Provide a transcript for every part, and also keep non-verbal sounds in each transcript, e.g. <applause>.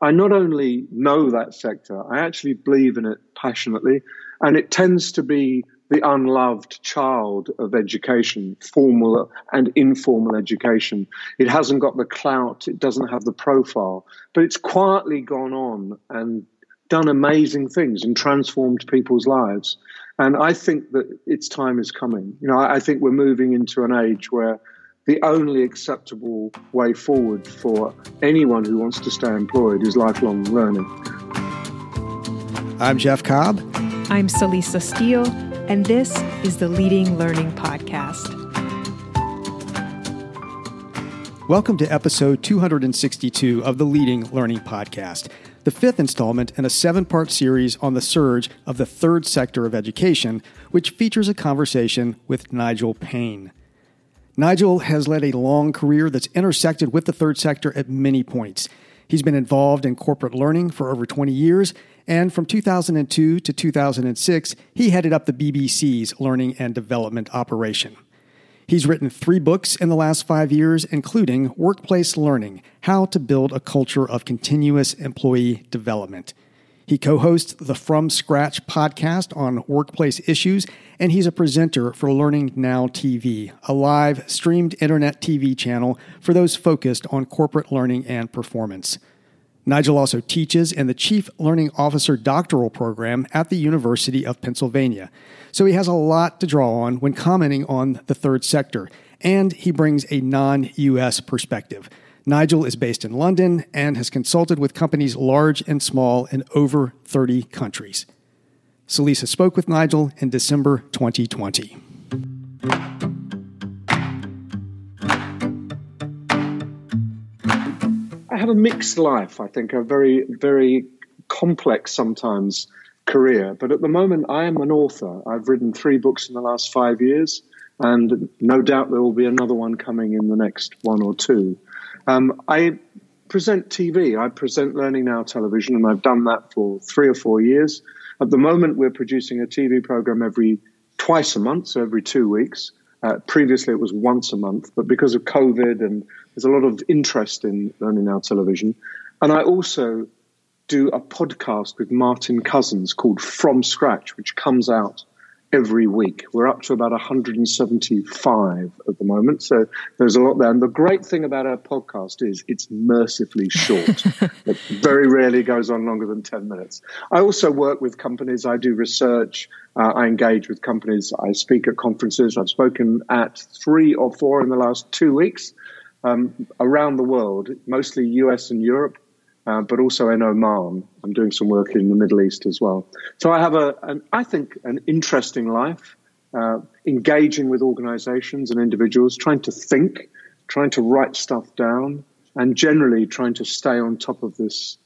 I not only know that sector, I actually believe in it passionately, and it tends to be the unloved child of education, formal and informal education. It hasn't got the clout, it doesn't have the profile, but it's quietly gone on and done amazing things and transformed people's lives. And I think that its time is coming. You know, I, I think we're moving into an age where the only acceptable way forward for anyone who wants to stay employed is lifelong learning. I'm Jeff Cobb. I'm Celisa Steele, and this is the Leading Learning Podcast. Welcome to episode 262 of the Leading Learning Podcast, the fifth installment in a seven part series on the surge of the third sector of education, which features a conversation with Nigel Paine. Nigel has led a long career that's intersected with the third sector at many points. He's been involved in corporate learning for over 20 years, and from 2002 to 2006, he headed up the BBC's learning and development operation. He's written three books in the last five years, including Workplace Learning How to Build a Culture of Continuous Employee Development. He co hosts the From Scratch podcast on workplace issues, and he's a presenter for Learning Now TV, a live streamed internet TV channel for those focused on corporate learning and performance. Nigel also teaches in the Chief Learning Officer doctoral program at the University of Pennsylvania. So he has a lot to draw on when commenting on the third sector, and he brings a non US perspective. Nigel is based in London and has consulted with companies large and small in over 30 countries. Celisa spoke with Nigel in December 2020. I have a mixed life, I think, a very, very complex sometimes career. But at the moment, I am an author. I've written three books in the last five years, and no doubt there will be another one coming in the next one or two. Um, I present TV. I present Learning Now television, and I've done that for three or four years. At the moment, we're producing a TV program every twice a month, so every two weeks. Uh, previously, it was once a month, but because of COVID and there's a lot of interest in Learning Now television. And I also do a podcast with Martin Couzins called From Scratch, which comes out every week. We're up to about 175 at the moment, so there's a lot there. And the great thing about our podcast is it's mercifully short. <laughs> it very rarely goes on longer than 10 minutes. I also work with companies. I do research. Uh, I engage with companies. I speak at conferences. I've spoken at three or four in the last two weeks um, around the world, mostly US and Europe. Uh, but also in Oman. I'm doing some work in the Middle East as well. So I have a, an, I think, an interesting life, uh, engaging with organizations and individuals, trying to think, trying to write stuff down, and generally trying to stay on top of this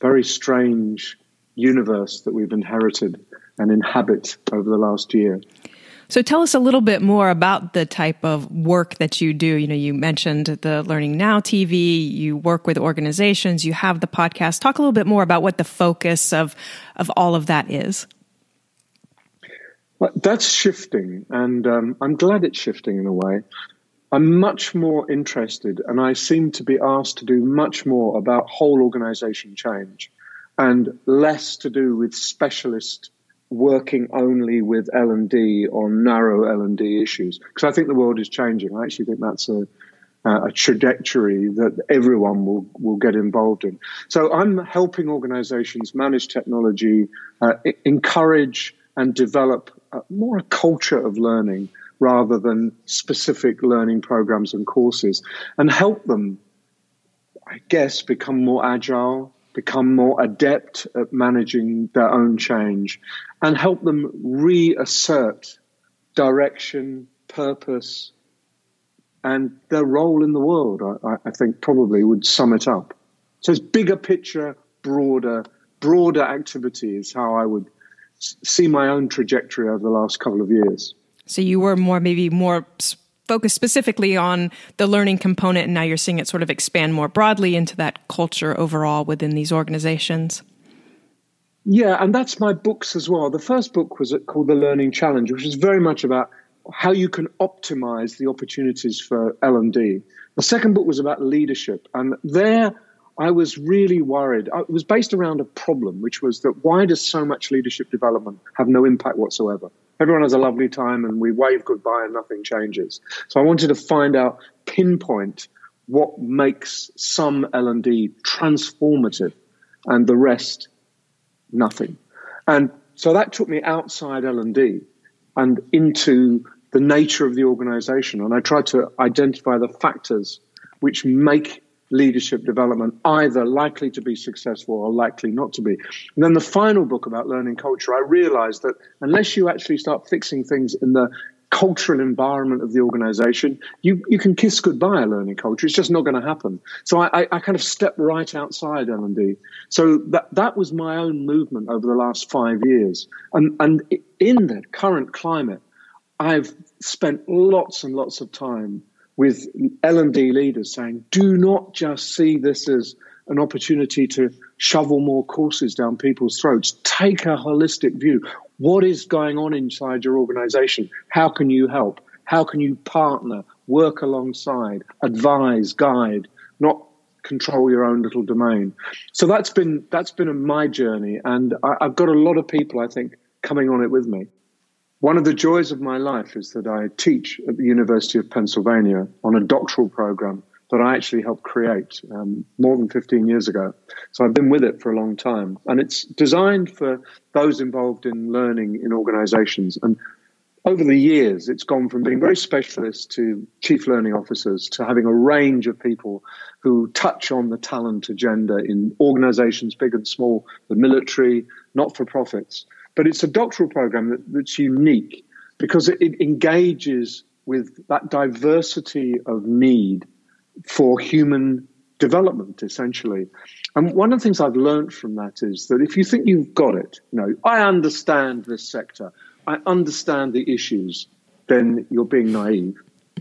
very strange universe that we've inherited and inhabit over the last year. So tell us a little bit more about the type of work that you do. You know, you mentioned the Learning Now TV, you work with organizations, you have the podcast. Talk a little bit more about what the focus of of all of that is. Well, that's shifting, and um, I'm glad it's shifting in a way. I'm much more interested, and I seem to be asked to do much more about whole organization change and less to do with specialist working only with L&D on narrow L&D issues because I think the world is changing. I actually think that's a, a trajectory that everyone will, will get involved in. So I'm helping organizations manage technology, uh, encourage and develop more a culture of learning rather than specific learning programs and courses and help them, I guess, become more agile, become more adept at managing their own change and help them reassert direction, purpose, and their role in the world, I, I, think probably would sum it up. So it's bigger picture, broader, broader activity is how I would see my own trajectory over the last couple of years. So you were more, maybe more focused specifically on the learning component, and now you're seeing it sort of expand more broadly into that culture overall within these organizations. Yeah, and that's my books as well. The first book was called The Learning Challenge, which is very much about how you can optimize the opportunities for L&D. The second book was about leadership, and there I was really worried. It was based around a problem, which was that why does so much leadership development have no impact whatsoever? Everyone has a lovely time and we wave goodbye and nothing changes. So I wanted to find out, pinpoint what makes some L&D transformative and the rest nothing. And so that took me outside L&D and into the nature of the organization. And I tried to identify the factors which make leadership development either likely to be successful or likely not to be. And then the final book about learning culture, I realized that unless you actually start fixing things in the cultural environment of the organization, you, you can kiss goodbye a learning culture. It's just not going to happen. So I, I, I kind of stepped right outside L&D. So that, that was my own movement over the last five years. And, and in the current climate, I've spent lots and lots of time with L&D leaders saying, do not just see this as an opportunity to shovel more courses down people's throats. Take a holistic view. What is going on inside your organization? How can you help? How can you partner, work alongside, advise, guide, not control your own little domain? So that's been that's been my journey, and I, I've got a lot of people I think coming on it with me. One of the joys of my life is that I teach at the University of Pennsylvania on a doctoral program that I actually helped create um, more than 15 years ago. So I've been with it for a long time. And it's designed for those involved in learning in organizations. And over the years, it's gone from being very specialist to chief learning officers to having a range of people who touch on the talent agenda in organizations big and small, the military, not for profits. But it's a doctoral program that, that's unique because it, it engages with that diversity of need for human development, essentially. And one of the things I've learned from that is that if you think you've got it, you know, I understand this sector, I understand the issues, then you're being naive.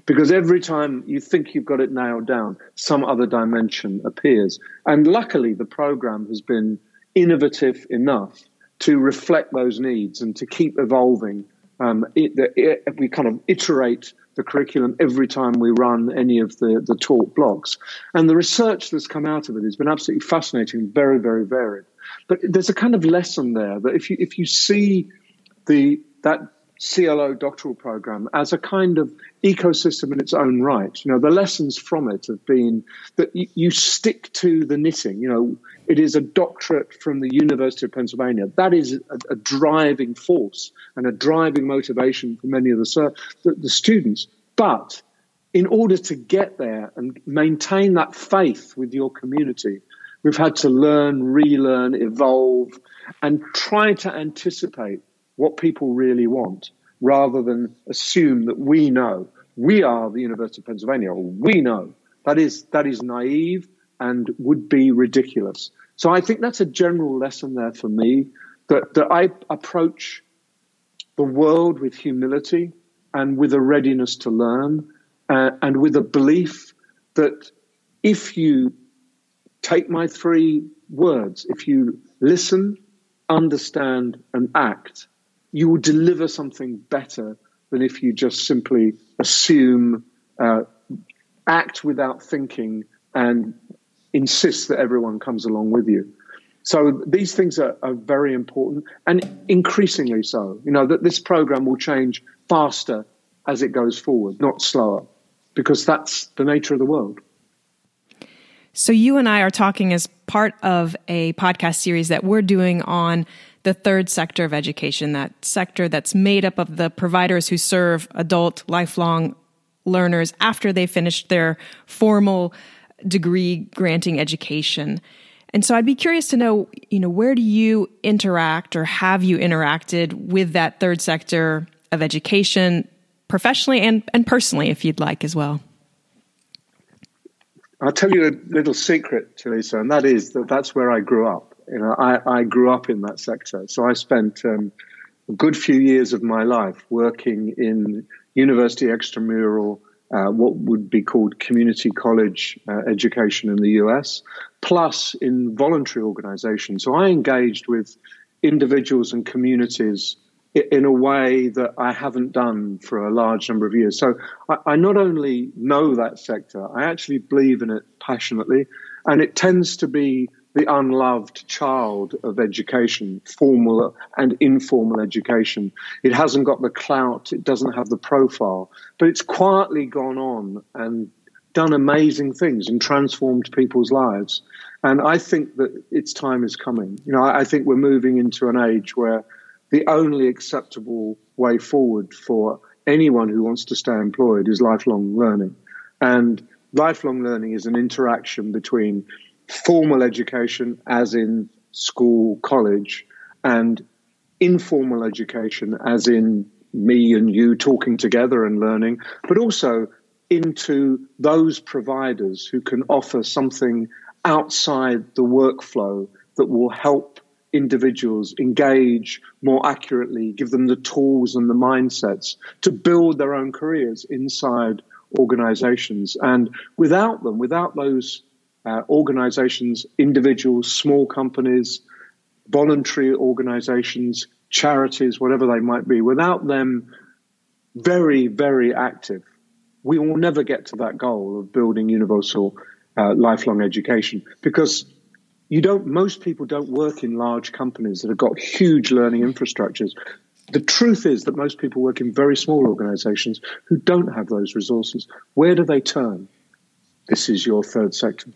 Because every time you think you've got it nailed down, some other dimension appears. And luckily, the program has been innovative enough to reflect those needs and to keep evolving. Um, it, it, we kind of iterate the curriculum every time we run any of the, the talk blocks. And the research that's come out of it has been absolutely fascinating, very, very varied. But there's a kind of lesson there that if you if you see the that CLO doctoral program as a kind of ecosystem in its own right. You know, the lessons from it have been that you, you, stick to the knitting. You know, it is a doctorate from the University of Pennsylvania. That is a, a driving force and a driving motivation for many of the, the, the students. But in order to get there and maintain that faith with your community, we've had to learn, relearn, evolve, and try to anticipate what people really want rather than assume that we know. We are the University of Pennsylvania, or we know. That is, that is naive and would be ridiculous. So I think that's a general lesson there for me that, that I approach the world with humility and with a readiness to learn uh, and with a belief that if you take my three words, if you listen, understand, and act, you will deliver something better than if you just simply assume, uh, act without thinking, and insist that everyone comes along with you. So these things are, are very important and increasingly so. You know, that this program will change faster as it goes forward, not slower, because that's the nature of the world. So, you and I are talking as part of a podcast series that we're doing on the third sector of education, that sector that's made up of the providers who serve adult lifelong learners after they finished their formal degree granting education. And so I'd be curious to know, you know, where do you interact or have you interacted with that third sector of education professionally and, and personally, if you'd like as well? I'll tell you a little secret, Lisa, and that is that that's where I grew up. You know, I, I grew up in that sector, so I spent um, a good few years of my life working in university extramural, uh, what would be called community college uh, education in the US, plus in voluntary organizations. So I engaged with individuals and communities in a way that I haven't done for a large number of years. So I, I not only know that sector, I actually believe in it passionately. And it tends to be the unloved child of education, formal and informal education. It hasn't got the clout, it doesn't have the profile, but it's quietly gone on and done amazing things and transformed people's lives. And I think that its time is coming. You know, I think we're moving into an age where the only acceptable way forward for anyone who wants to stay employed is lifelong learning. And lifelong learning is an interaction between formal education, as in school, college, and informal education, as in me and you talking together and learning, but also into those providers who can offer something outside the workflow that will help individuals engage more accurately, give them the tools and the mindsets to build their own careers inside organizations. And without them, without those uh, organizations, individuals, small companies, voluntary organizations, charities, whatever they might be, without them very, very active, we will never get to that goal of building universal uh, lifelong education because you don't most people don't work in large companies that have got huge learning infrastructures. The truth is that most people work in very small organizations who don't have those resources. Where do they turn this is your third sector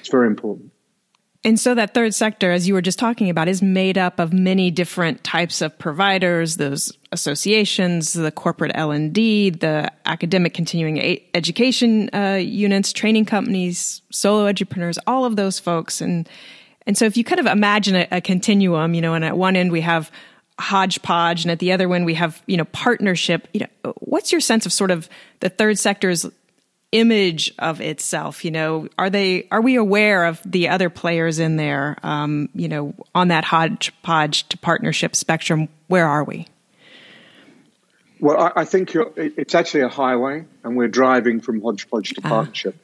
it's very important and so that third sector, as you were just talking about, is made up of many different types of providers, those associations, the corporate L&D, the academic continuing education uh, units, training companies, solo entrepreneurs, all of those folks. And, and so if you kind of imagine a, a continuum, you know, and at one end we have hodgepodge and at the other end we have, you know, partnership, you know, what's your sense of sort of the third sector's image of itself you know are they are we aware of the other players in there um, you know on that hodgepodge to partnership spectrum where are we well i, I think it's actually a highway and we're driving from hodgepodge to uh-huh. partnership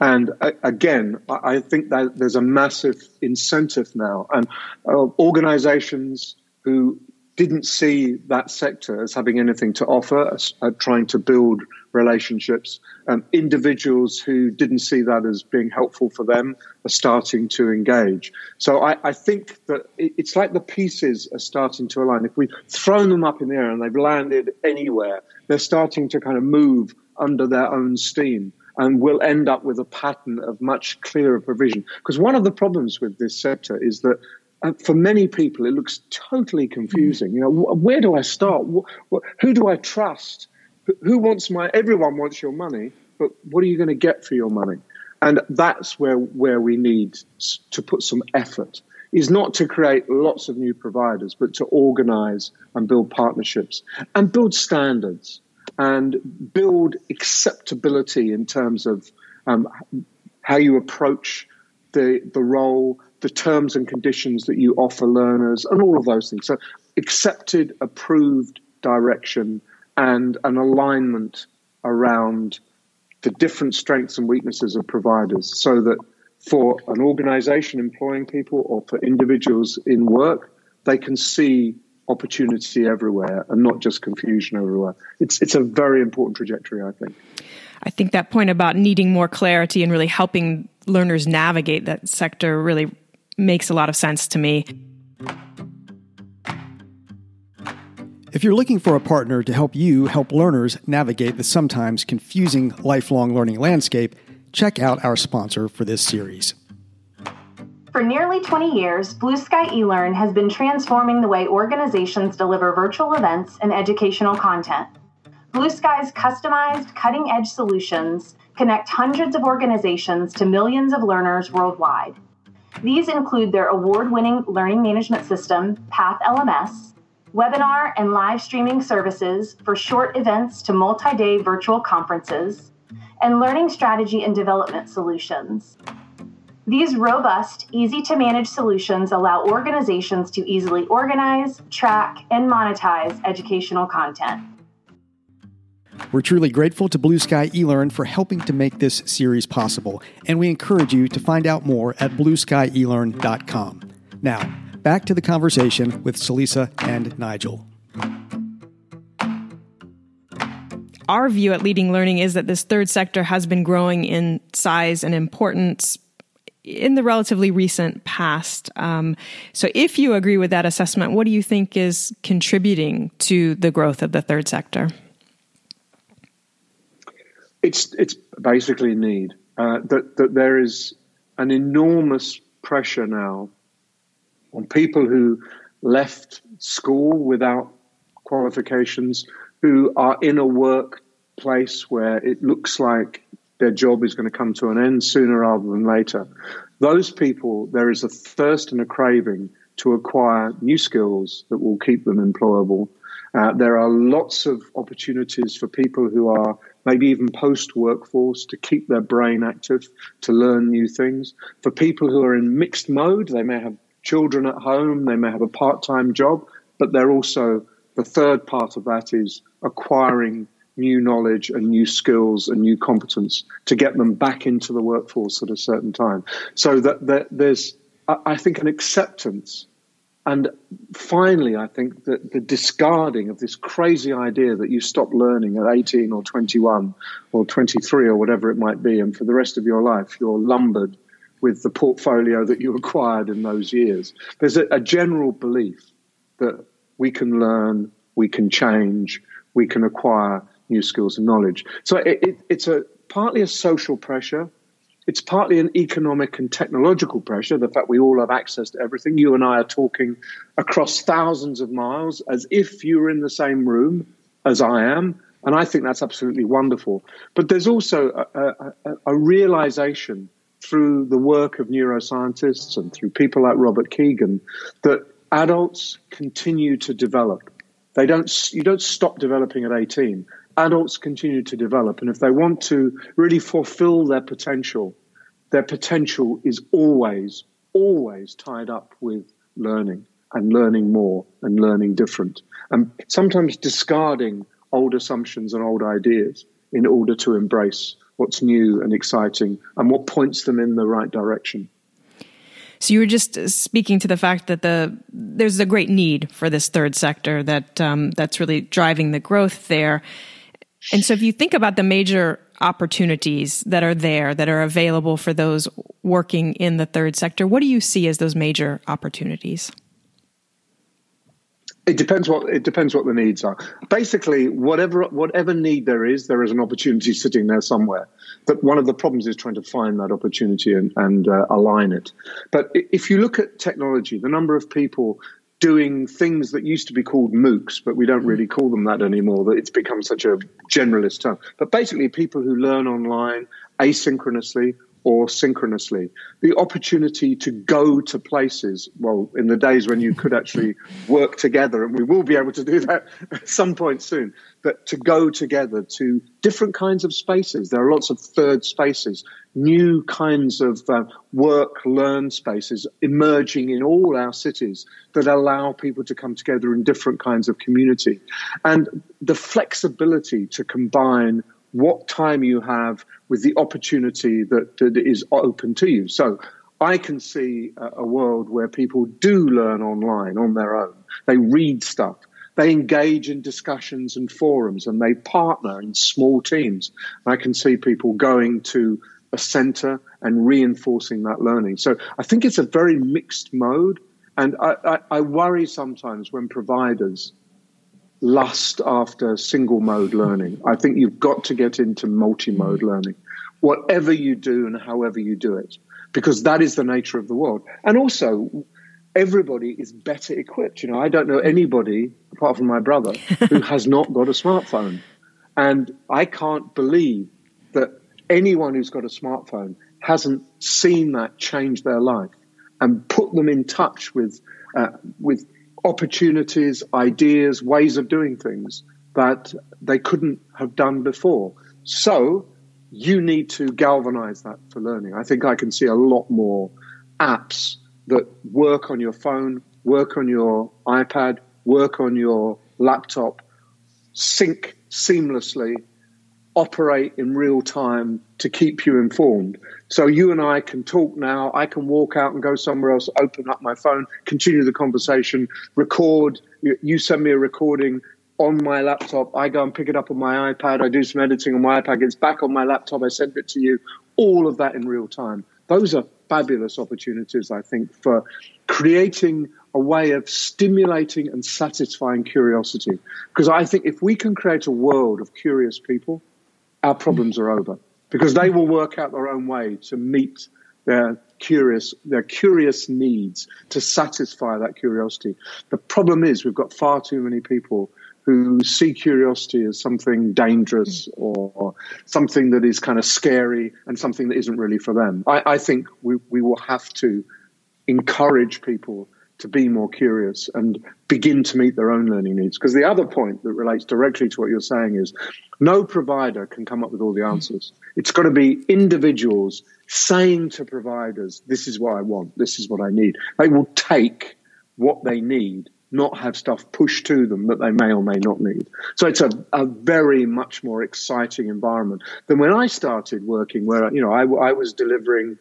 uh. and uh, again i think that there's a massive incentive now and uh, organizations who didn't see that sector as having anything to offer, uh, trying to build relationships. Um, individuals who didn't see that as being helpful for them are starting to engage. So I, I think that it, it's like the pieces are starting to align. If we've thrown them up in the air and they've landed anywhere, they're starting to kind of move under their own steam and we'll end up with a pattern of much clearer provision. Because one of the problems with this sector is that uh, for many people, it looks totally confusing. You know, where do I start? who do I trust? Who wants my? Everyone wants your money, but what are you going to get for your money? And that's where where we need to put some effort. Is not to create lots of new providers, but to organize and build partnerships and build standards and build acceptability in terms of um, how you approach the the role the terms and conditions that you offer learners, and all of those things. So, accepted, approved direction, and an alignment around the different strengths and weaknesses of providers so that for an organization employing people or for individuals in work, they can see opportunity everywhere and not just confusion everywhere. It's, it's a very important trajectory, I think. I think that point about needing more clarity and really helping learners navigate that sector really makes a lot of sense to me. If you're looking for a partner to help you help learners navigate the sometimes confusing lifelong learning landscape, check out our sponsor for this series. For nearly 20 years, Blue Sky eLearn has been transforming the way organizations deliver virtual events and educational content. Blue Sky's customized, cutting edge solutions connect hundreds of organizations to millions of learners worldwide. These include their award winning learning management system, Path LMS, webinar and live streaming services for short events to multi day virtual conferences, and learning strategy and development solutions. These robust, easy to manage solutions allow organizations to easily organize, track, and monetize educational content. We're truly grateful to Blue Sky eLearn for helping to make this series possible, and we encourage you to find out more at blueskyelearn.com. Now, back to the conversation with Celisa and Nigel. Our view at Leading Learning is that this third sector has been growing in size and importance in the relatively recent past. Um, so, if you agree with that assessment, what do you think is contributing to the growth of the third sector? It's it's basically a need uh, that that there is an enormous pressure now on people who left school without qualifications, who are in a workplace where it looks like their job is going to come to an end sooner rather than later. Those people, there is a thirst and a craving to acquire new skills that will keep them employable. Uh, there are lots of opportunities for people who are maybe even post workforce to keep their brain active, to learn new things. For people who are in mixed mode, they may have children at home, they may have a part time job, but they're also, the third part of that is acquiring new knowledge and new skills and new competence to get them back into the workforce at a certain time. So that, that there's, I think, an acceptance. And finally, I think that the discarding of this crazy idea that you stop learning at 18 or 21 or 23 or whatever it might be, and for the rest of your life, you're lumbered with the portfolio that you acquired in those years. There's a, a general belief that we can learn, we can change, we can acquire new skills and knowledge. So it, it, it's a partly a social pressure. It's partly an economic and technological pressure, the fact we all have access to everything. You and I are talking across thousands of miles as if you were in the same room as I am. And I think that's absolutely wonderful. But there's also a, a, a realization through the work of neuroscientists and through people like Robert Kegan that adults continue to develop. They don't, you don't stop developing at 18 adults continue to develop. And if they want to really fulfill their potential, their potential is always, always tied up with learning and learning more and learning different. And sometimes discarding old assumptions and old ideas in order to embrace what's new and exciting and what points them in the right direction. So you were just speaking to the fact that the there's a great need for this third sector that um, that's really driving the growth there. And so if you think about the major opportunities that are there, that are available for those working in the third sector, what do you see as those major opportunities? It depends what it depends what the needs are. Basically, whatever whatever need there is, there is an opportunity sitting there somewhere. But one of the problems is trying to find that opportunity and, and uh, align it. But if you look at technology, the number of people doing things that used to be called MOOCs, but we don't really call them that anymore. That it's become such a generalist term. But basically, people who learn online asynchronously or synchronously. The opportunity to go to places, well, in the days when you could actually <laughs> work together, and we will be able to do that at some point soon, but to go together to different kinds of spaces. There are lots of third spaces, new kinds of uh, work, learn spaces emerging in all our cities that allow people to come together in different kinds of community. And the flexibility to combine what time you have with the opportunity that, that is open to you. So I can see a, a world where people do learn online on their own. They read stuff. They engage in discussions and forums and they partner in small teams. I can see people going to a center and reinforcing that learning. So I think it's a very mixed mode. And I, I, I worry sometimes when providers lust after single mode learning. I think you've got to get into multi mode mm. learning, whatever you do and however you do it, because that is the nature of the world. And also, everybody is better equipped. You know, I don't know anybody apart from my brother <laughs> who has not got a smartphone. And I can't believe that anyone who's got a smartphone hasn't seen that change their life and put them in touch with uh, with opportunities, ideas, ways of doing things that they couldn't have done before. So you need to galvanize that for learning. I think I can see a lot more apps that work on your phone, work on your iPad, work on your laptop, sync seamlessly operate in real time to keep you informed. So you and I can talk now. I can walk out and go somewhere else, open up my phone, continue the conversation, record. You send me a recording on my laptop. I go and pick it up on my iPad. I do some editing on my iPad. It's back on my laptop. I send it to you. All of that in real time. Those are fabulous opportunities, I think, for creating a way of stimulating and satisfying curiosity. Because I think if we can create a world of curious people, our problems are over. Because they will work out their own way to meet their curious, their curious needs, to satisfy that curiosity. The problem is we've got far too many people who see curiosity as something dangerous or something that is kind of scary and something that isn't really for them. I, I think we, we will have to encourage people to be more curious and begin to meet their own learning needs. Because the other point that relates directly to what you're saying is no provider can come up with all the answers. It's got to be individuals saying to providers, this is what I want, this is what I need. They will take what they need not have stuff pushed to them that they may or may not need. So it's a, a very much more exciting environment than when I started working, where you know I, I was delivering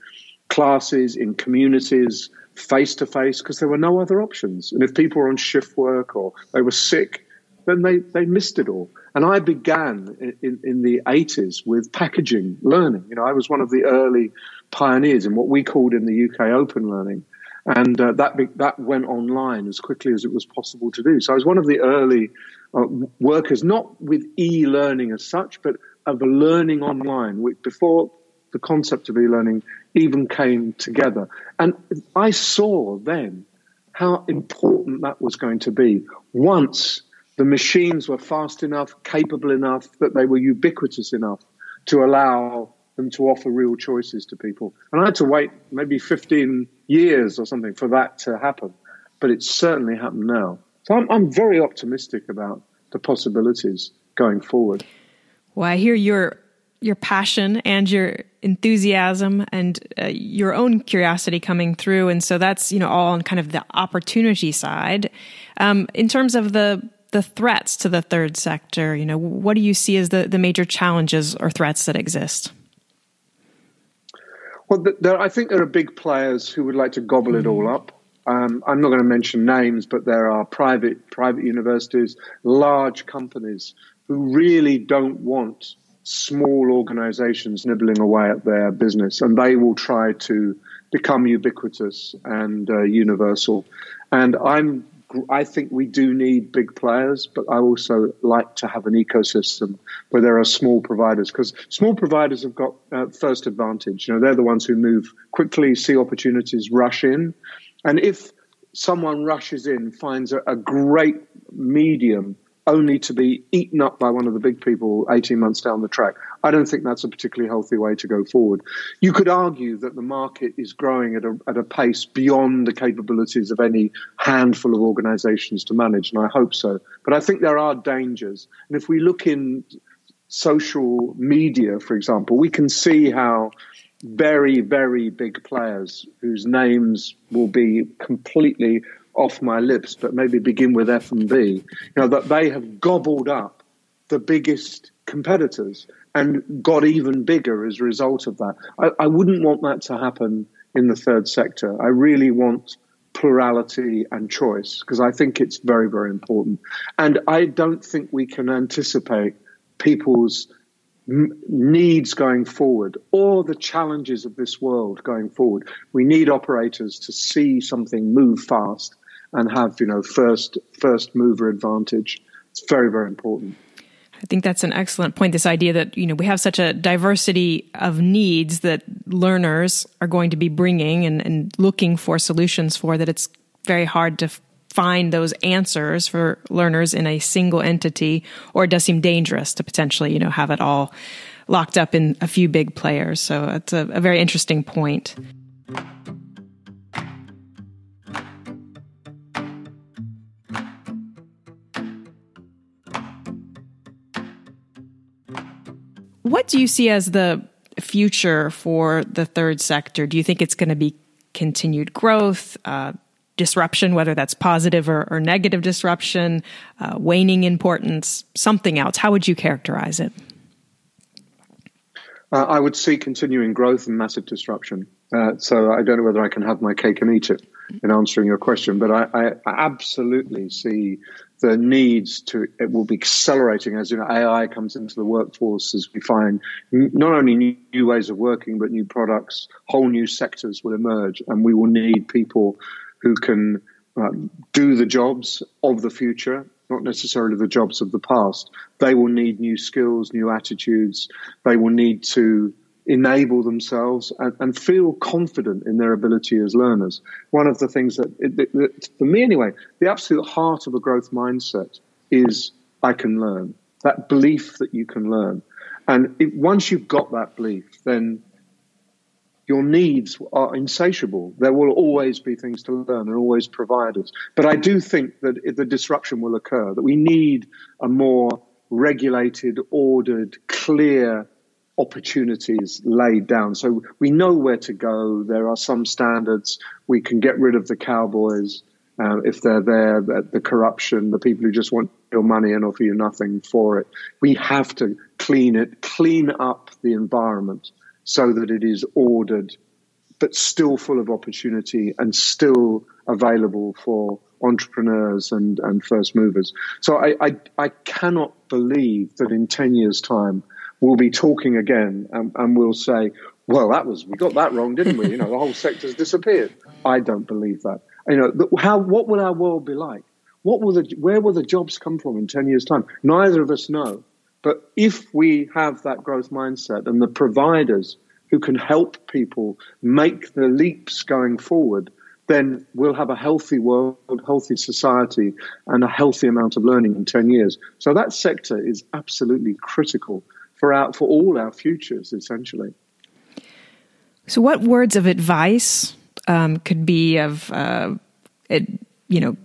classes in communities face to face because there were no other options. And if people were on shift work or they were sick, then they, they missed it all. And I began in, in, the 80s with packaging learning. You know, I was one of the early pioneers in what we called in the UK open learning and uh, that be, that went online as quickly as it was possible to do. So I was one of the early uh, workers, not with e-learning as such, but of learning online, before the concept of e-learning even came together. And I saw then how important that was going to be once the machines were fast enough, capable enough, that they were ubiquitous enough to allow them to offer real choices to people. And I had to wait maybe 15 years or something for that to happen, but it's certainly happened now. So I'm, I'm very optimistic about the possibilities going forward. Well, I hear your your passion and your enthusiasm and uh, your own curiosity coming through, and so that's you know all on kind of the opportunity side. Um, in terms of the the threats to the third sector, you know, what do you see as the the major challenges or threats that exist? Well, there, I think there are big players who would like to gobble it all up. Um, I'm not going to mention names, but there are private private universities, large companies who really don't want small organizations nibbling away at their business, and they will try to become ubiquitous and uh, universal. And I'm I think we do need big players, but I also like to have an ecosystem where there are small providers because small providers have got uh, first advantage. You know, they're the ones who move quickly, see opportunities, rush in, and if someone rushes in, finds a, a great medium only to be eaten up by one of the big people 18 months down the track. I don't think that's a particularly healthy way to go forward. You could argue that the market is growing at a, at a pace beyond the capabilities of any handful of organizations to manage, and I hope so. But I think there are dangers. And if we look in social media, for example, we can see how very, very big players whose names will be completely off my lips, but maybe begin with F and B, you know, that they have gobbled up the biggest competitors and got even bigger as a result of that. I, I wouldn't want that to happen in the third sector. I really want plurality and choice because I think it's very, very important. And I don't think we can anticipate people's needs going forward or the challenges of this world going forward. We need operators to see something move fast and have you know first first mover advantage. It's very very important. I think that's an excellent point. This idea that you know we have such a diversity of needs that learners are going to be bringing and, and looking for solutions for that it's very hard to find those answers for learners in a single entity, or it does seem dangerous to potentially you know have it all locked up in a few big players. So it's a, a very interesting point. What do you see as the future for the third sector? Do you think it's going to be continued growth, uh, disruption, whether that's positive or, or negative disruption, uh, waning importance, something else? How would you characterize it? Uh, I would see continuing growth and massive disruption. Uh, so I don't know whether I can have my cake and eat it in answering your question, but I, I absolutely see the needs to it will be accelerating as you know AI comes into the workforce as we find not only new, new ways of working but new products, whole new sectors will emerge, and we will need people who can um, do the jobs of the future, not necessarily the jobs of the past. They will need new skills, new attitudes. They will need to enable themselves and, and, feel confident in their ability as learners. One of the things that, it, for me anyway, the absolute heart of a growth mindset is I can learn. That belief that you can learn. And if, once you've got that belief, then your needs are insatiable. There will always be things to learn and always providers. But I do think that the disruption will occur, that we need a more regulated, ordered, clear opportunities laid down. So we know where to go. There are some standards. We can get rid of the cowboys uh, if they're there, the, the, corruption, the people who just want your money and offer you nothing for it. We have to clean it, clean up the environment so that it is ordered, but still full of opportunity and still available for entrepreneurs and, and first movers. So I, I, I cannot believe that in 10 years' time, we'll be talking again and, and we'll say, well, that was, we got that wrong, didn't we? You know, the whole sector's disappeared. I don't believe that. You know, how, what will our world be like? What will the, where will the jobs come from in 10 years' time? Neither of us know. But if we have that growth mindset and the providers who can help people make the leaps going forward, then we'll have a healthy world, healthy society, and a healthy amount of learning in 10 years. So that sector is absolutely critical for our, for all our futures, essentially. So, what words of advice um, could be of, uh, it, you know,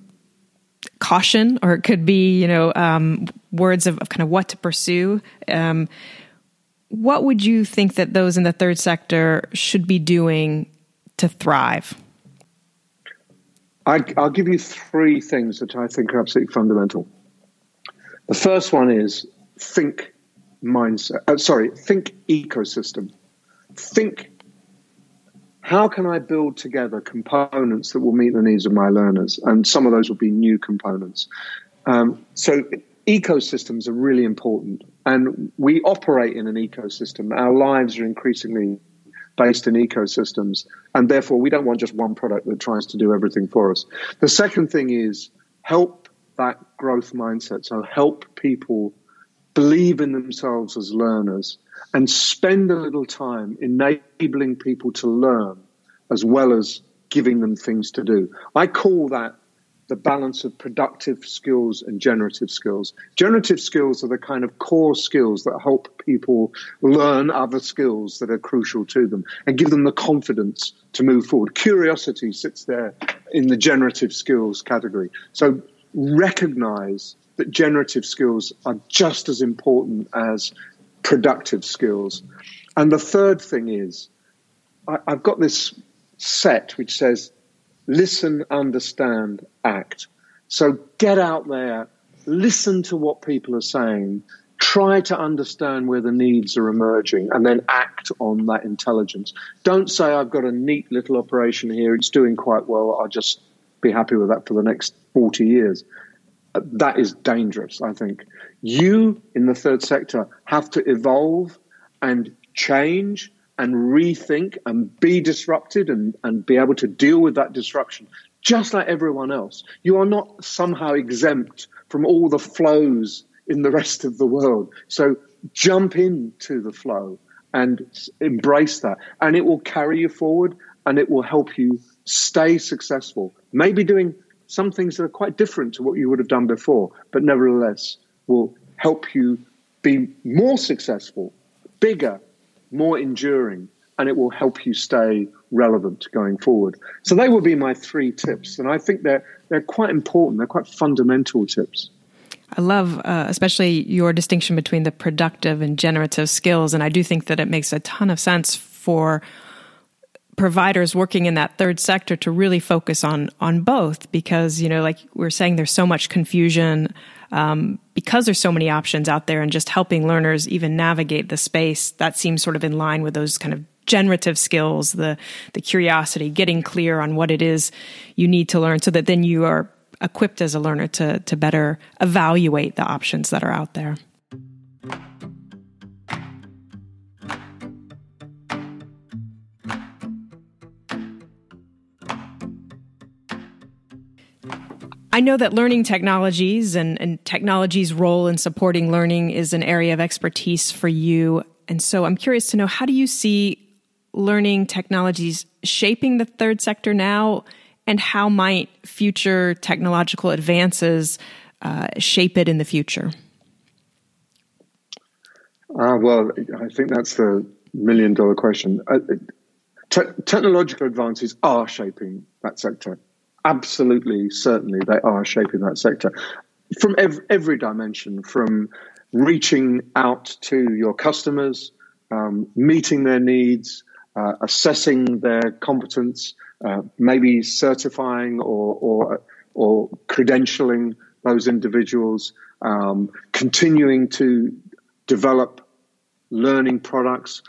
caution, or it could be, you know, um, words of, of, kind of what to pursue? Um, what would you think that those in the third sector should be doing to thrive? I, will give you three things that I think are absolutely fundamental. The first one is think mindset. Uh, sorry, think ecosystem. Think how can I build together components that will meet the needs of my learners? And some of those will be new components. Um, so ecosystems are really important. And we operate in an ecosystem. Our lives are increasingly based in ecosystems. And therefore, we don't want just one product that tries to do everything for us. The second thing is help that growth mindset. So help people believe in themselves as learners, and spend a little time enabling people to learn as well as giving them things to do. I call that the balance of productive skills and generative skills. Generative skills are the kind of core skills that help people learn other skills that are crucial to them and give them the confidence to move forward. Curiosity sits there in the generative skills category. So recognize that generative skills are just as important as productive skills. And the third thing is, I, have got this set which says listen, understand, act. So get out there, listen to what people are saying, try to understand where the needs are emerging, and then act on that intelligence. Don't say, I've got a neat little operation here, it's doing quite well, I'll just be happy with that for the next 40 years that is dangerous, I think. You in the third sector have to evolve and change and rethink and be disrupted and, and be able to deal with that disruption just like everyone else. You are not somehow exempt from all the flows in the rest of the world. So jump into the flow and embrace that. And it will carry you forward and it will help you stay successful. Maybe doing some things that are quite different to what you would have done before, but nevertheless will help you be more successful, bigger, more enduring, and it will help you stay relevant going forward. So they will be my three tips, and I think they're they're quite important. They're quite fundamental tips. I love, uh, especially your distinction between the productive and generative skills, and I do think that it makes a ton of sense for providers working in that third sector to really focus on on both because you know like we are saying there's so much confusion um, because there's so many options out there and just helping learners even navigate the space that seems sort of in line with those kind of generative skills the the curiosity getting clear on what it is you need to learn so that then you are equipped as a learner to to better evaluate the options that are out there. I know that learning technologies and, and technology's role in supporting learning is an area of expertise for you. And so I'm curious to know how do you see learning technologies shaping the third sector now, and how might future technological advances uh, shape it in the future? Uh, well, I think that's the million dollar question. Uh, te- technological advances are shaping that sector absolutely, certainly, they are shaping that sector. From every, every dimension, from reaching out to your customers, um, meeting their needs, uh, assessing their competence, uh, maybe certifying or, or, or credentialing those individuals, um, continuing to develop learning products,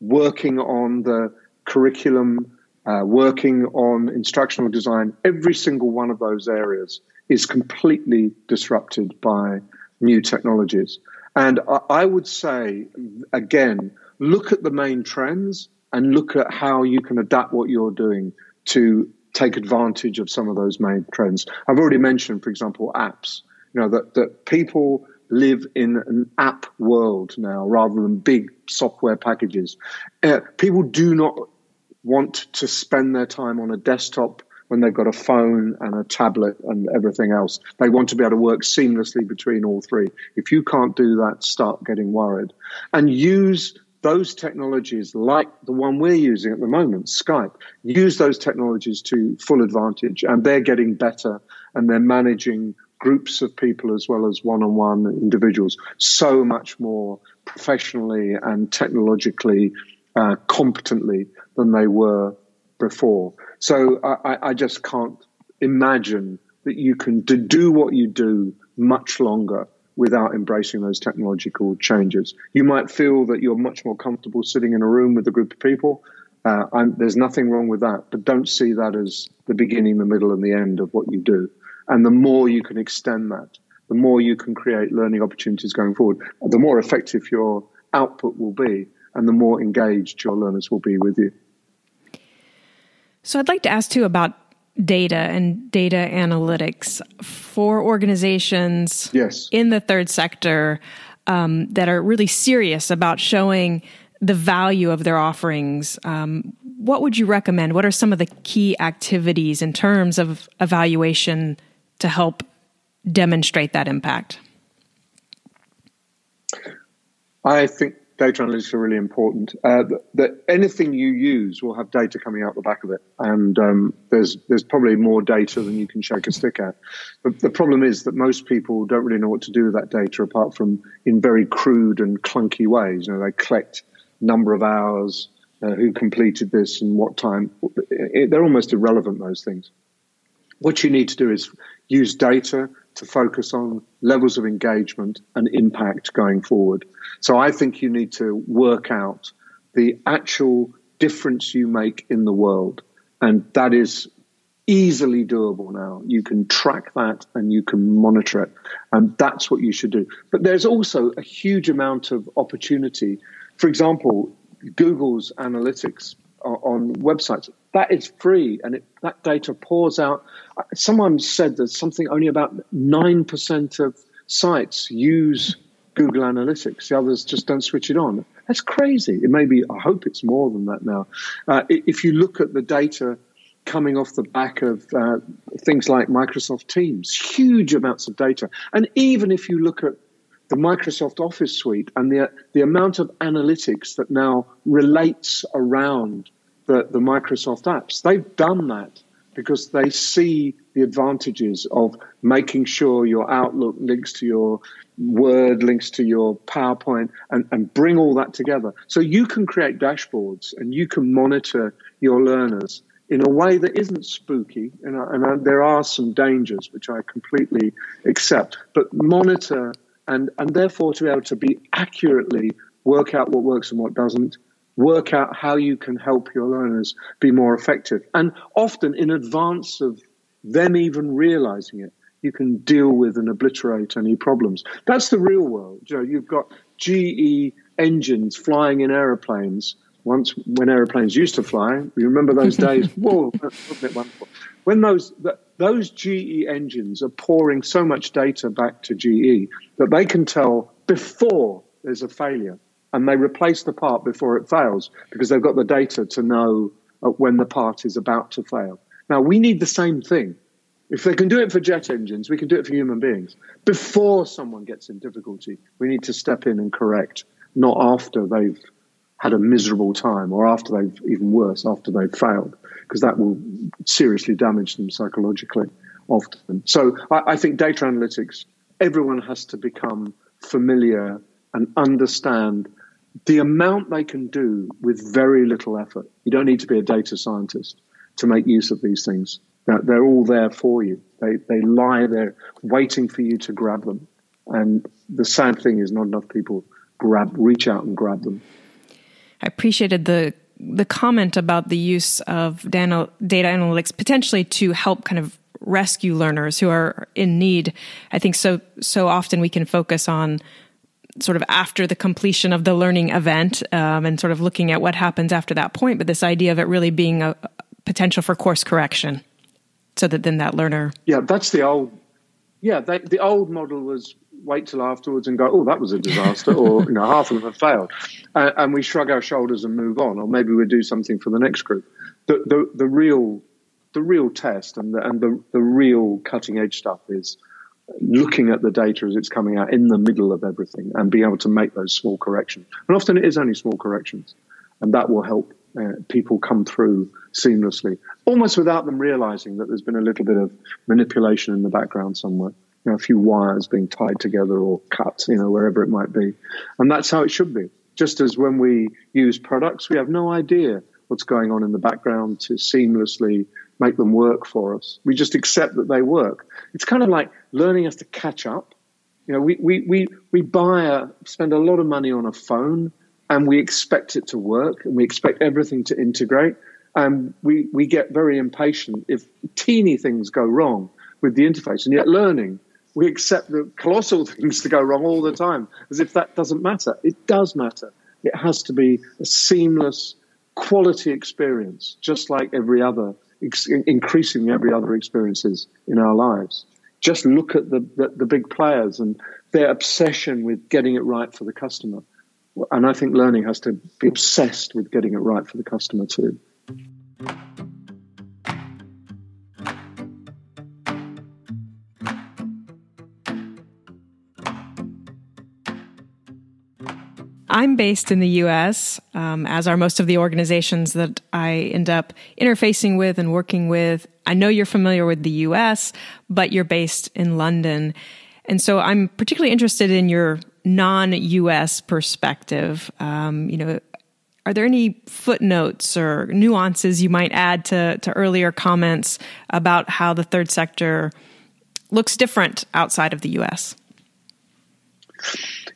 working on the curriculum uh, working on instructional design, every single one of those areas is completely disrupted by new technologies. And I, I would say, again, look at the main trends and look at how you can adapt what you're doing to take advantage of some of those main trends. I've already mentioned, for example, apps. You know that that people live in an app world now rather than big software packages. Uh, people do not want to spend their time on a desktop when they've got a phone and a tablet and everything else. They want to be able to work seamlessly between all three. If you can't do that, start getting worried. And use those technologies like the one we're using at the moment, Skype, use those technologies to full advantage and they're getting better and they're managing groups of people as well as one on one individuals so much more professionally and technologically uh, competently than they were before. So I, I just can't imagine that you can do what you do much longer without embracing those technological changes. You might feel that you're much more comfortable sitting in a room with a group of people. Uh, there's nothing wrong with that, but don't see that as the beginning, the middle, and the end of what you do. And the more you can extend that, the more you can create learning opportunities going forward, the more effective your output will be, and the more engaged your learners will be with you. So I'd like to ask too about data and data analytics for organizations yes. in the third sector um, that are really serious about showing the value of their offerings. Um, what would you recommend? What are some of the key activities in terms of evaluation to help demonstrate that impact? I think data analytics are really important. Uh, that anything you use will have data coming out the back of it, and um, there's there's probably more data than you can shake a stick at. But the problem is that most people don't really know what to do with that data, apart from in very crude and clunky ways. You know, they collect number of hours, uh, who completed this, and what time. It, they're almost irrelevant. Those things. What you need to do is use data to focus on levels of engagement and impact going forward. So I think you need to work out the actual difference you make in the world. And that is easily doable now. You can track that and you can monitor it. And that's what you should do. But there's also a huge amount of opportunity. For example, Google's analytics on websites. That is free, and it, that data pours out. Someone said that something only about nine percent of sites use Google Analytics. The others just don't switch it on. That's crazy. It may be. I hope it's more than that now. Uh, if you look at the data coming off the back of uh, things like Microsoft Teams, huge amounts of data, and even if you look at the Microsoft Office suite and the, the amount of analytics that now relates around the, the Microsoft apps. They've done that because they see the advantages of making sure your Outlook links to your Word, links to your PowerPoint, and, and bring all that together. So you can create dashboards and you can monitor your learners in a way that isn't spooky. And, and there are some dangers, which I completely accept, but monitor and, and therefore to be able to be accurately work out what works and what doesn't, work out how you can help your learners be more effective. And often in advance of them even realizing it, you can deal with and obliterate any problems. That's the real world. You know, you've got GE engines flying in aeroplanes. Once, when aeroplanes used to fly, you remember those <laughs> days? Whoa, wasn't it wonderful? When those those GE engines are pouring so much data back to GE that they can tell before there's a failure, and they replace the part before it fails because they've got the data to know uh, when the part is about to fail. Now we need the same thing. If they can do it for jet engines, we can do it for human beings. Before someone gets in difficulty, we need to step in and correct, not after they've had a miserable time or after they've, even worse, after they've failed, because that will seriously damage them psychologically often. So I, I think data analytics, everyone has to become familiar and understand the amount they can do with very little effort. You don't need to be a data scientist to make use of these things. They're all there for you. They, they lie there waiting for you to grab them. And the sad thing is, not enough people grab, reach out and grab them. I appreciated the the comment about the use of data, analytics potentially to help kind of rescue learners who are in need. I think so so often we can focus on sort of after the completion of the learning event um, and sort of looking at what happens after that point, but this idea of it really being a, potential for course correction so that then that learner yeah that's the old yeah they, the old model was wait till afterwards and go oh that was a disaster or you know half of them have failed uh, and we shrug our shoulders and move on or maybe we do something for the next group. The the, the real the real test and the, and the, the real cutting edge stuff is looking at the data as it's coming out in the middle of everything and being able to make those small corrections and often it is only small corrections and that will help uh, people come through seamlessly, almost without them realizing that there's been a little bit of manipulation in the background somewhere. You know, a few wires being tied together or cut, you know, wherever it might be. And that's how it should be. Just as when we use products, we have no idea what's going on in the background to seamlessly make them work for us. We just accept that they work. It's kind of like learning us to catch up. You know, we, we, we, we buy a, spend a lot of money on a phone and we expect it to work and we expect everything to integrate. And we, we get very impatient if teeny things go wrong with the interface. And yet, learning, we accept the colossal <laughs> things to go wrong all the time as if that doesn't matter. It does matter. It has to be a seamless, quality experience, just like every other, increasingly every other experiences in our lives. Just look at the, the, the big players and their obsession with getting it right for the customer and I think learning has to be obsessed with getting it right for the customer too. I'm based in the US, um, as are most of the organizations that I end up interfacing with and working with. I know you're familiar with the US, but you're based in London. And so I'm particularly interested in your non-U.S. perspective, um, you know, are there any footnotes or nuances you might add to, to earlier comments about how the third sector looks different outside of the U.S.?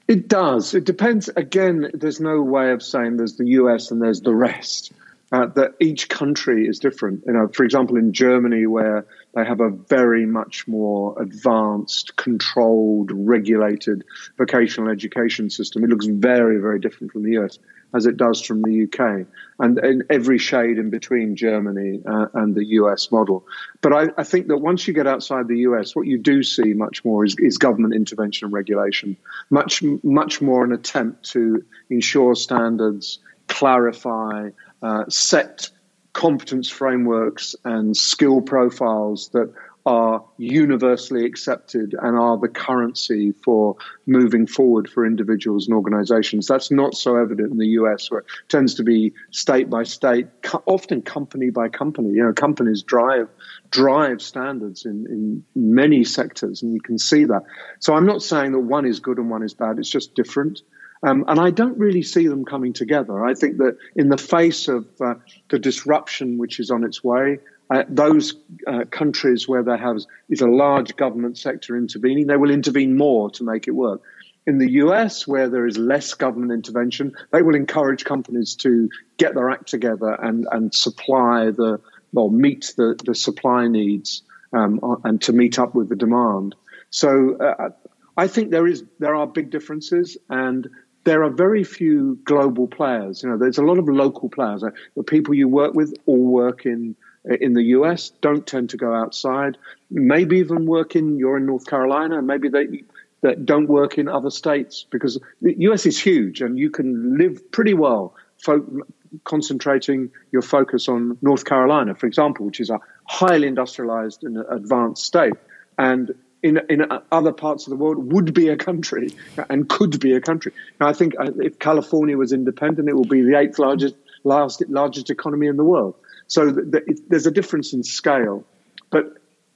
It does. It depends. Again, there's no way of saying there's the US and there's the rest. Uh, that each country is different. You know, for example, in Germany, where they have a very much more advanced, controlled, regulated vocational education system. It looks very, very different from the US as it does from the UK, and in every shade in between Germany uh, and the US model. But I, I, think that once you get outside the US, what you do see much more is, is government intervention and regulation, much, much more an attempt to ensure standards, clarify, uh, set competence frameworks and skill profiles that are universally accepted and are the currency for moving forward for individuals and organizations. That's not so evident in the US, where it tends to be state by state, often company by company. You know, companies drive drive standards in, in many sectors, and you can see that. So I'm not saying that one is good and one is bad, it's just different. Um, and I don't really see them coming together. I think that in the face of uh, the disruption which is on its way, uh, those uh, countries where there has, is a large government sector intervening, they will intervene more to make it work. In the US, where there is less government intervention, they will encourage companies to get their act together and, and supply the, or meet the, the supply needs um, and to meet up with the demand. So uh, I think there is there are big differences, and there are very few global players. You know, there's a lot of local players. The people you work with all work in in the US, don't tend to go outside. Maybe even work in you're in North Carolina, maybe they that don't work in other states because the US is huge and you can live pretty well fo- concentrating your focus on North Carolina, for example, which is a highly industrialized and advanced state. And in, in other parts of the world would be a country and could be a country. Now, I think uh, if California was independent, it will be the eighth largest, largest, largest economy in the world. So the, the, there's a difference in scale, but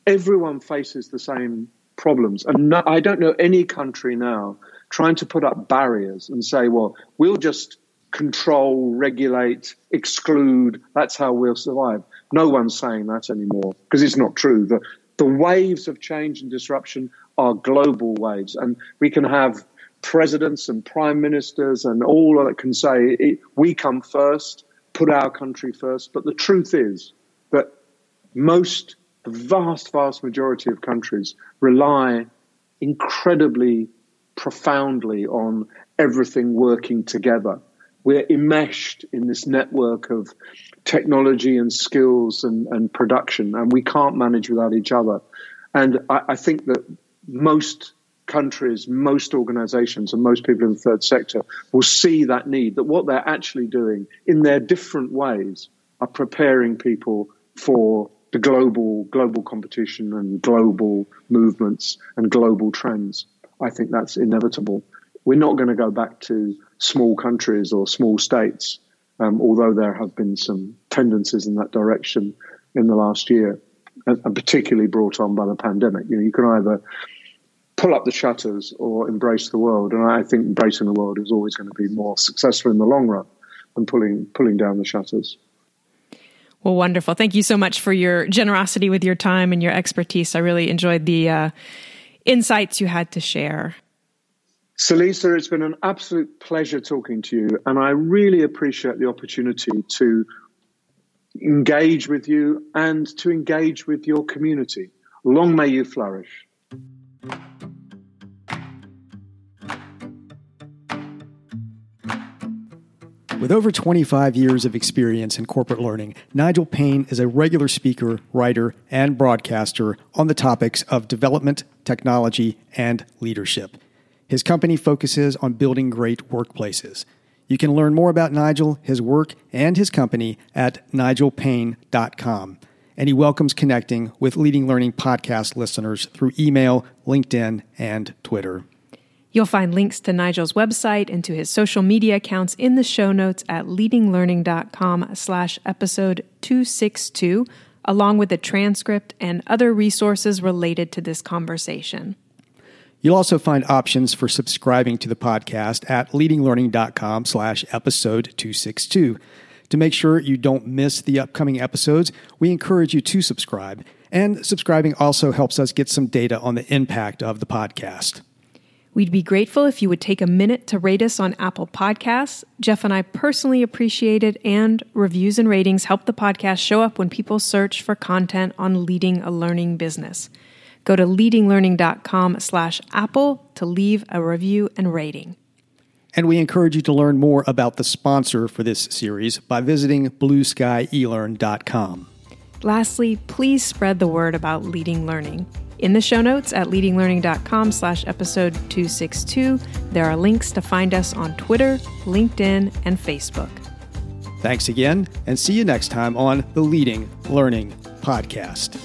everyone faces the same problems. And no, I don't know any country now trying to put up barriers and say, well, we'll just control, regulate, exclude. That's how we'll survive. No one's saying that anymore because it's not true. The, the waves of change and disruption are global waves, and we can have presidents and prime ministers and all that can say we come first, put our country first. But the truth is that most, the vast, vast majority of countries rely incredibly profoundly on everything working together. We're enmeshed in this network of technology and skills and, and production, and we can't manage without each other. And I, I think that most countries, most organizations, and most people in the third sector will see that need, that what they're actually doing in their different ways are preparing people for the global global competition and global movements and global trends. I think that's inevitable. We're not going to go back to small countries or small states um, although there have been some tendencies in that direction in the last year, and, and particularly brought on by the pandemic. You know, you can either pull up the shutters or embrace the world, and I think embracing the world is always going to be more successful in the long run than pulling pulling down the shutters. Well, wonderful. Thank you so much for your generosity with your time and your expertise. I really enjoyed the uh, insights you had to share. Celisa, it's been an absolute pleasure talking to you, and I really appreciate the opportunity to engage with you and to engage with your community. Long may you flourish. With over 25 years of experience in corporate learning, Nigel Paine is a regular speaker, writer, and broadcaster on the topics of development, technology, and leadership. His company focuses on building great workplaces. You can learn more about Nigel, his work, and his company at nigelpaine.com. And he welcomes connecting with Leading Learning podcast listeners through email, LinkedIn, and Twitter. You'll find links to Nigel's website and to his social media accounts in the show notes at leadinglearning.com slash episode 262, along with a transcript and other resources related to this conversation. You'll also find options for subscribing to the podcast at leadinglearning.com slash episode 262. To make sure you don't miss the upcoming episodes, we encourage you to subscribe. And subscribing also helps us get some data on the impact of the podcast. We'd be grateful if you would take a minute to rate us on Apple Podcasts. Jeff and I personally appreciate it, and reviews and ratings help the podcast show up when people search for content on leading a learning business. Go to leadinglearning.com slash Apple to leave a review and rating. And we encourage you to learn more about the sponsor for this series by visiting blueskyelearn.com. Lastly, please spread the word about leading learning. In the show notes at leadinglearning.com slash episode 262, there are links to find us on Twitter, LinkedIn, and Facebook. Thanks again, and see you next time on the Leading Learning Podcast.